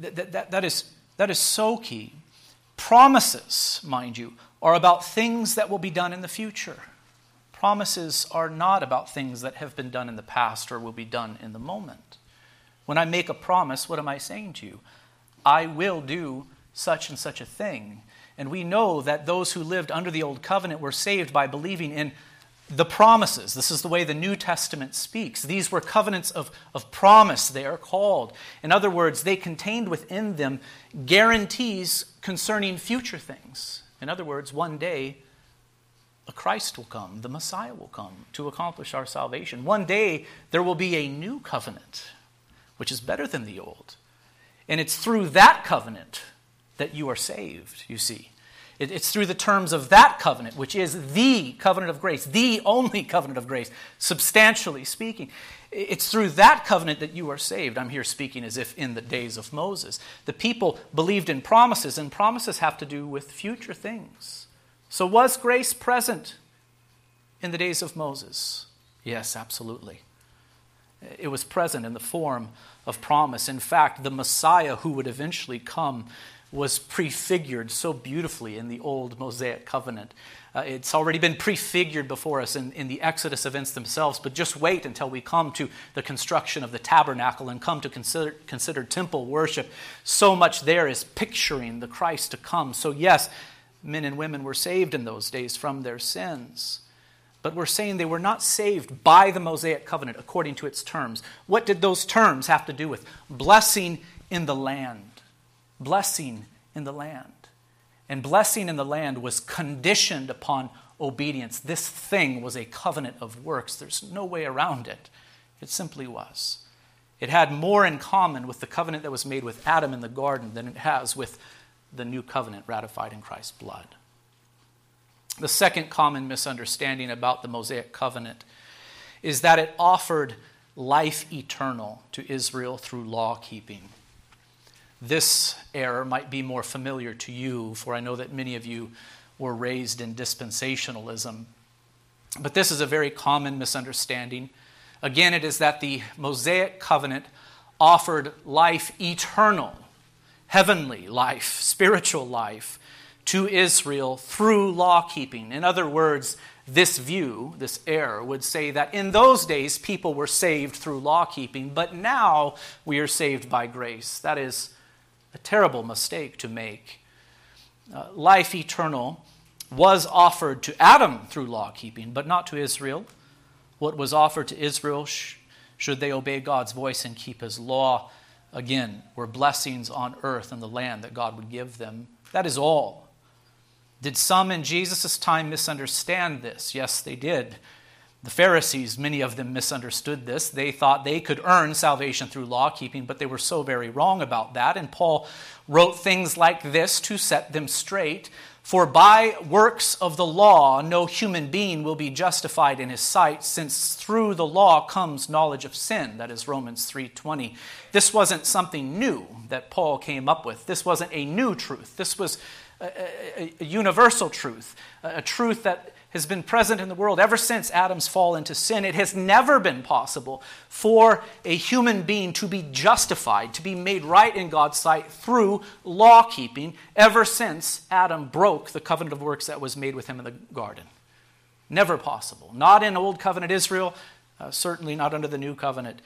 that, is, that is so key. Promises, mind you, are about things that will be done in the future. Promises are not about things that have been done in the past or will be done in the moment. When I make a promise, what am I saying to you? I will do such and such a thing. And we know that those who lived under the old covenant were saved by believing in the promises. This is the way the New Testament speaks. These were covenants of, of promise, they are called. In other words, they contained within them guarantees concerning future things. In other words, one day a Christ will come, the Messiah will come to accomplish our salvation. One day there will be a new covenant, which is better than the old. And it's through that covenant that you are saved, you see. It's through the terms of that covenant, which is the covenant of grace, the only covenant of grace, substantially speaking. It's through that covenant that you are saved. I'm here speaking as if in the days of Moses. The people believed in promises, and promises have to do with future things. So, was grace present in the days of Moses? Yes, absolutely. It was present in the form of promise. In fact, the Messiah who would eventually come was prefigured so beautifully in the old Mosaic covenant. Uh, it's already been prefigured before us in, in the Exodus events themselves, but just wait until we come to the construction of the tabernacle and come to consider, consider temple worship. So much there is picturing the Christ to come. So, yes, men and women were saved in those days from their sins. But we're saying they were not saved by the Mosaic covenant according to its terms. What did those terms have to do with? Blessing in the land blessing in the land. And blessing in the land was conditioned upon obedience. This thing was a covenant of works. There's no way around it. It simply was. It had more in common with the covenant that was made with Adam in the garden than it has with the new covenant ratified in Christ's blood. The second common misunderstanding about the Mosaic covenant is that it offered life eternal to Israel through law keeping. This error might be more familiar to you, for I know that many of you were raised in dispensationalism. But this is a very common misunderstanding. Again, it is that the Mosaic covenant offered life eternal, heavenly life, spiritual life to Israel through law keeping. In other words, this view, this error, would say that in those days people were saved through law keeping, but now we are saved by grace. That is a terrible mistake to make. Uh, life eternal was offered to Adam through law keeping, but not to Israel. What was offered to Israel, sh- should they obey God's voice and keep his law, again, were blessings on earth and the land that God would give them. That is all. Did some in Jesus' time misunderstand this? Yes, they did. The Pharisees, many of them misunderstood this. They thought they could earn salvation through law keeping, but they were so very wrong about that. And Paul wrote things like this to set them straight. For by works of the law, no human being will be justified in his sight, since through the law comes knowledge of sin. That is Romans 3:20. This wasn't something new that Paul came up with. This wasn't a new truth. This was a, a, a universal truth, a, a truth that has been present in the world ever since Adam's fall into sin. It has never been possible for a human being to be justified, to be made right in God's sight through law keeping ever since Adam broke the covenant of works that was made with him in the garden. Never possible. Not in Old Covenant Israel, uh, certainly not under the New Covenant.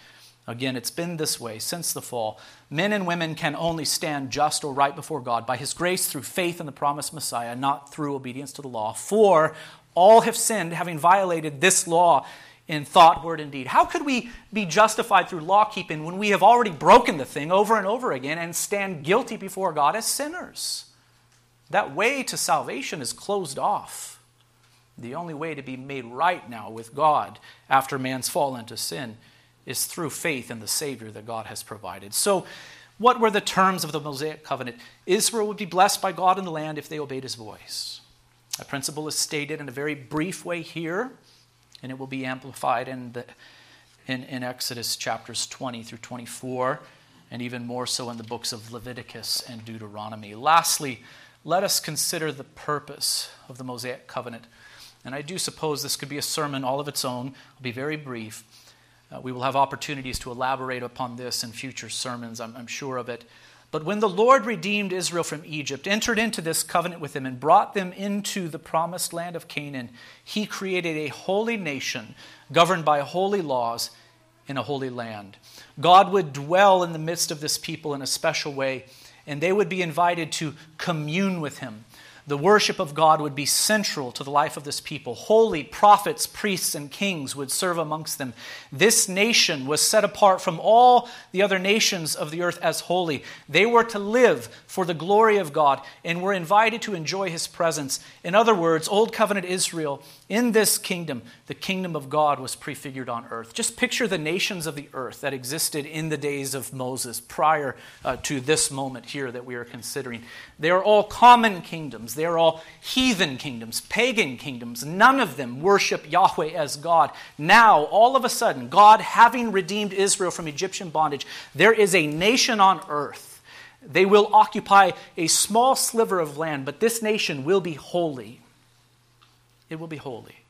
Again, it's been this way since the fall. Men and women can only stand just or right before God by His grace through faith in the promised Messiah, not through obedience to the law. For all have sinned, having violated this law in thought, word, and deed. How could we be justified through law keeping when we have already broken the thing over and over again and stand guilty before God as sinners? That way to salvation is closed off. The only way to be made right now with God after man's fall into sin is through faith in the Savior that God has provided. So, what were the terms of the Mosaic covenant? Israel would be blessed by God in the land if they obeyed his voice. A principle is stated in a very brief way here, and it will be amplified in, the, in, in Exodus chapters 20 through 24, and even more so in the books of Leviticus and Deuteronomy. Lastly, let us consider the purpose of the Mosaic covenant. And I do suppose this could be a sermon all of its own. I'll be very brief. Uh, we will have opportunities to elaborate upon this in future sermons, I'm, I'm sure of it. But when the Lord redeemed Israel from Egypt, entered into this covenant with them, and brought them into the promised land of Canaan, he created a holy nation governed by holy laws in a holy land. God would dwell in the midst of this people in a special way, and they would be invited to commune with him. The worship of God would be central to the life of this people. Holy prophets, priests, and kings would serve amongst them. This nation was set apart from all the other nations of the earth as holy. They were to live for the glory of God and were invited to enjoy his presence. In other words, Old Covenant Israel, in this kingdom, the kingdom of God was prefigured on earth. Just picture the nations of the earth that existed in the days of Moses prior uh, to this moment here that we are considering. They are all common kingdoms. They are all heathen kingdoms, pagan kingdoms. None of them worship Yahweh as God. Now, all of a sudden, God having redeemed Israel from Egyptian bondage, there is a nation on earth. They will occupy a small sliver of land, but this nation will be holy. It will be holy.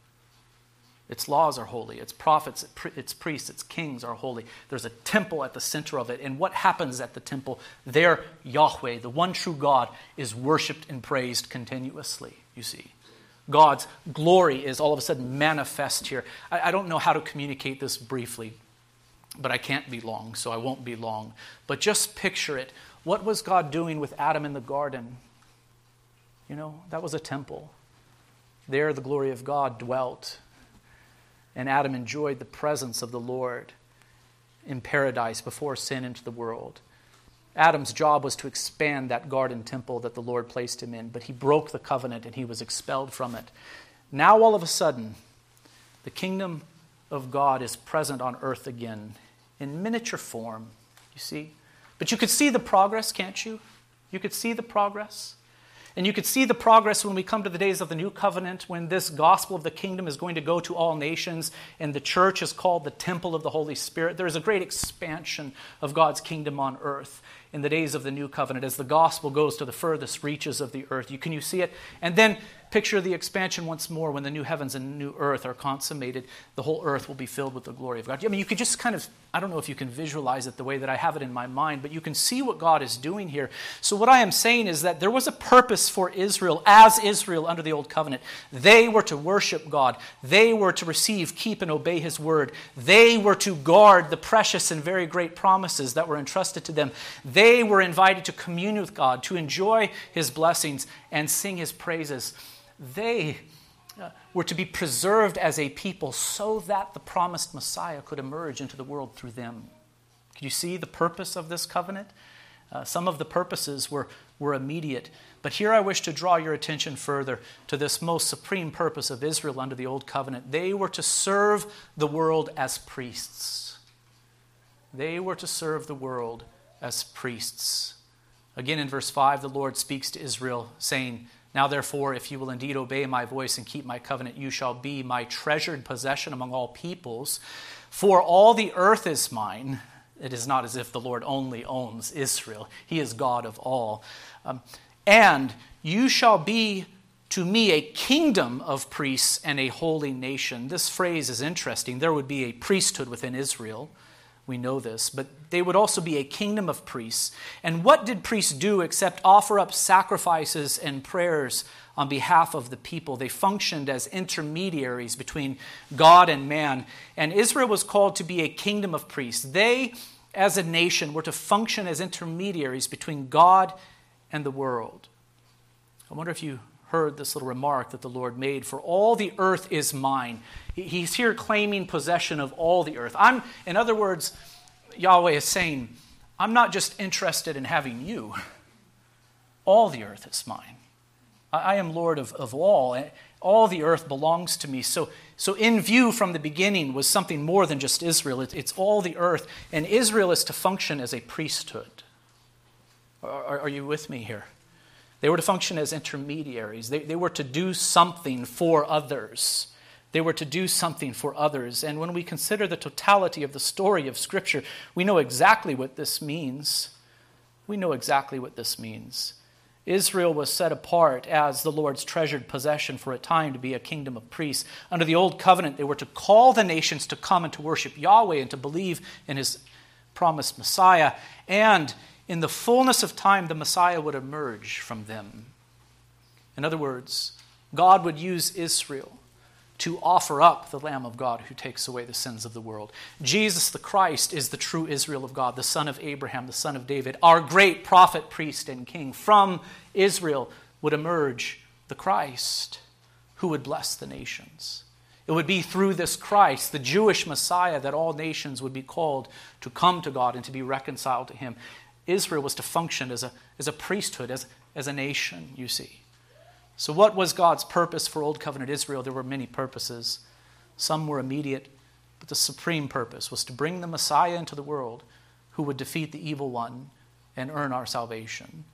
Its laws are holy. Its prophets, its priests, its kings are holy. There's a temple at the center of it. And what happens at the temple? There, Yahweh, the one true God, is worshiped and praised continuously, you see. God's glory is all of a sudden manifest here. I, I don't know how to communicate this briefly, but I can't be long, so I won't be long. But just picture it. What was God doing with Adam in the garden? You know, that was a temple. There, the glory of God dwelt and Adam enjoyed the presence of the Lord in paradise before sin into the world. Adam's job was to expand that garden temple that the Lord placed him in, but he broke the covenant and he was expelled from it. Now, all of a sudden, the kingdom of God is present on earth again in miniature form, you see. But you could see the progress, can't you? You could see the progress. And you could see the progress when we come to the days of the new covenant, when this gospel of the kingdom is going to go to all nations, and the church is called the temple of the Holy Spirit. There is a great expansion of God's kingdom on earth in the days of the new covenant as the gospel goes to the furthest reaches of the earth. You, can you see it? And then Picture the expansion once more when the new heavens and new earth are consummated. The whole earth will be filled with the glory of God. I mean, you could just kind of, I don't know if you can visualize it the way that I have it in my mind, but you can see what God is doing here. So, what I am saying is that there was a purpose for Israel as Israel under the old covenant. They were to worship God, they were to receive, keep, and obey His word. They were to guard the precious and very great promises that were entrusted to them. They were invited to commune with God, to enjoy His blessings, and sing His praises they uh, were to be preserved as a people so that the promised Messiah could emerge into the world through them. Can you see the purpose of this covenant? Uh, some of the purposes were, were immediate. But here I wish to draw your attention further to this most supreme purpose of Israel under the Old Covenant. They were to serve the world as priests. They were to serve the world as priests. Again, in verse 5, the Lord speaks to Israel, saying, now, therefore, if you will indeed obey my voice and keep my covenant, you shall be my treasured possession among all peoples. For all the earth is mine. It is not as if the Lord only owns Israel, He is God of all. Um, and you shall be to me a kingdom of priests and a holy nation. This phrase is interesting. There would be a priesthood within Israel. We know this, but they would also be a kingdom of priests. And what did priests do except offer up sacrifices and prayers on behalf of the people? They functioned as intermediaries between God and man. And Israel was called to be a kingdom of priests. They, as a nation, were to function as intermediaries between God and the world. I wonder if you heard this little remark that the Lord made For all the earth is mine. He's here claiming possession of all the earth. I'm, in other words, Yahweh is saying, I'm not just interested in having you, all the earth is mine. I am Lord of, of all. All the earth belongs to me. So, so, in view from the beginning was something more than just Israel. It, it's all the earth. And Israel is to function as a priesthood. Are, are you with me here? They were to function as intermediaries, they, they were to do something for others. They were to do something for others. And when we consider the totality of the story of Scripture, we know exactly what this means. We know exactly what this means. Israel was set apart as the Lord's treasured possession for a time to be a kingdom of priests. Under the Old Covenant, they were to call the nations to come and to worship Yahweh and to believe in his promised Messiah. And in the fullness of time, the Messiah would emerge from them. In other words, God would use Israel to offer up the Lamb of God who takes away the sins of the world. Jesus the Christ is the true Israel of God, the son of Abraham, the son of David, our great prophet, priest, and king. From Israel would emerge the Christ who would bless the nations. It would be through this Christ, the Jewish Messiah, that all nations would be called to come to God and to be reconciled to Him. Israel was to function as a, as a priesthood, as, as a nation, you see. So, what was God's purpose for Old Covenant Israel? There were many purposes. Some were immediate, but the supreme purpose was to bring the Messiah into the world who would defeat the evil one and earn our salvation.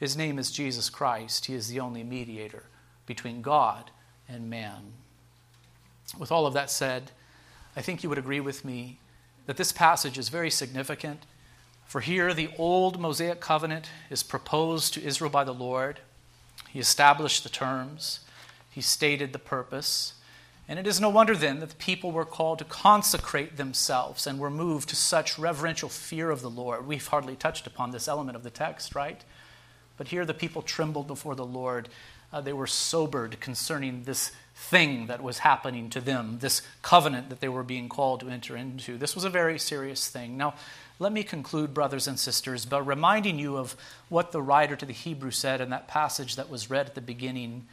His name is Jesus Christ. He is the only mediator between God and man. With all of that said, I think you would agree with me that this passage is very significant. For here, the old Mosaic covenant is proposed to Israel by the Lord. He established the terms, he stated the purpose. And it is no wonder then that the people were called to consecrate themselves and were moved to such reverential fear of the Lord. We've hardly touched upon this element of the text, right? But here the people trembled before the Lord. Uh, they were sobered concerning this thing that was happening to them, this covenant that they were being called to enter into. This was a very serious thing. Now, let me conclude, brothers and sisters, by reminding you of what the writer to the Hebrews said in that passage that was read at the beginning.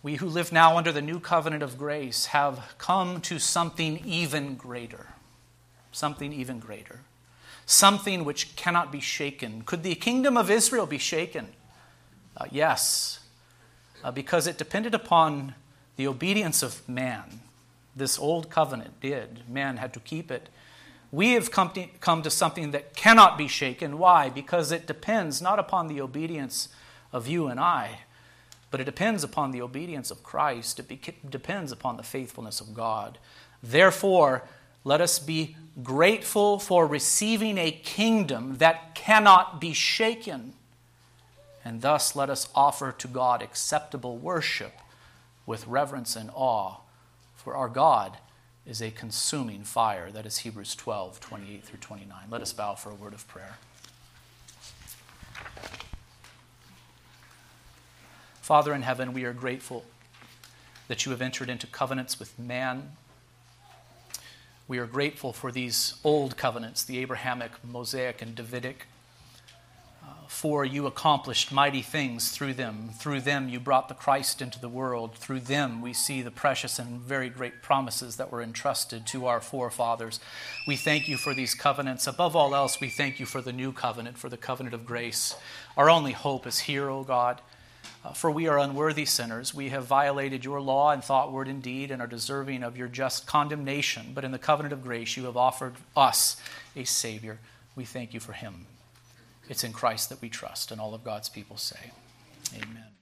We who live now under the new covenant of grace have come to something even greater. Something even greater. Something which cannot be shaken. Could the kingdom of Israel be shaken? Uh, yes, uh, because it depended upon the obedience of man. This old covenant did. Man had to keep it. We have come to, come to something that cannot be shaken. Why? Because it depends not upon the obedience of you and I, but it depends upon the obedience of Christ. It be- depends upon the faithfulness of God. Therefore, let us be grateful for receiving a kingdom that cannot be shaken. And thus, let us offer to God acceptable worship with reverence and awe, for our God is a consuming fire. That is Hebrews 12, 28 through 29. Let us bow for a word of prayer. Father in heaven, we are grateful that you have entered into covenants with man. We are grateful for these old covenants, the Abrahamic, Mosaic, and Davidic for you accomplished mighty things through them. Through them, you brought the Christ into the world. Through them, we see the precious and very great promises that were entrusted to our forefathers. We thank you for these covenants. Above all else, we thank you for the new covenant, for the covenant of grace. Our only hope is here, O God. Uh, for we are unworthy sinners. We have violated your law in thought, word, and deed, and are deserving of your just condemnation. But in the covenant of grace, you have offered us a Savior. We thank you for him. It's in Christ that we trust, and all of God's people say, Amen.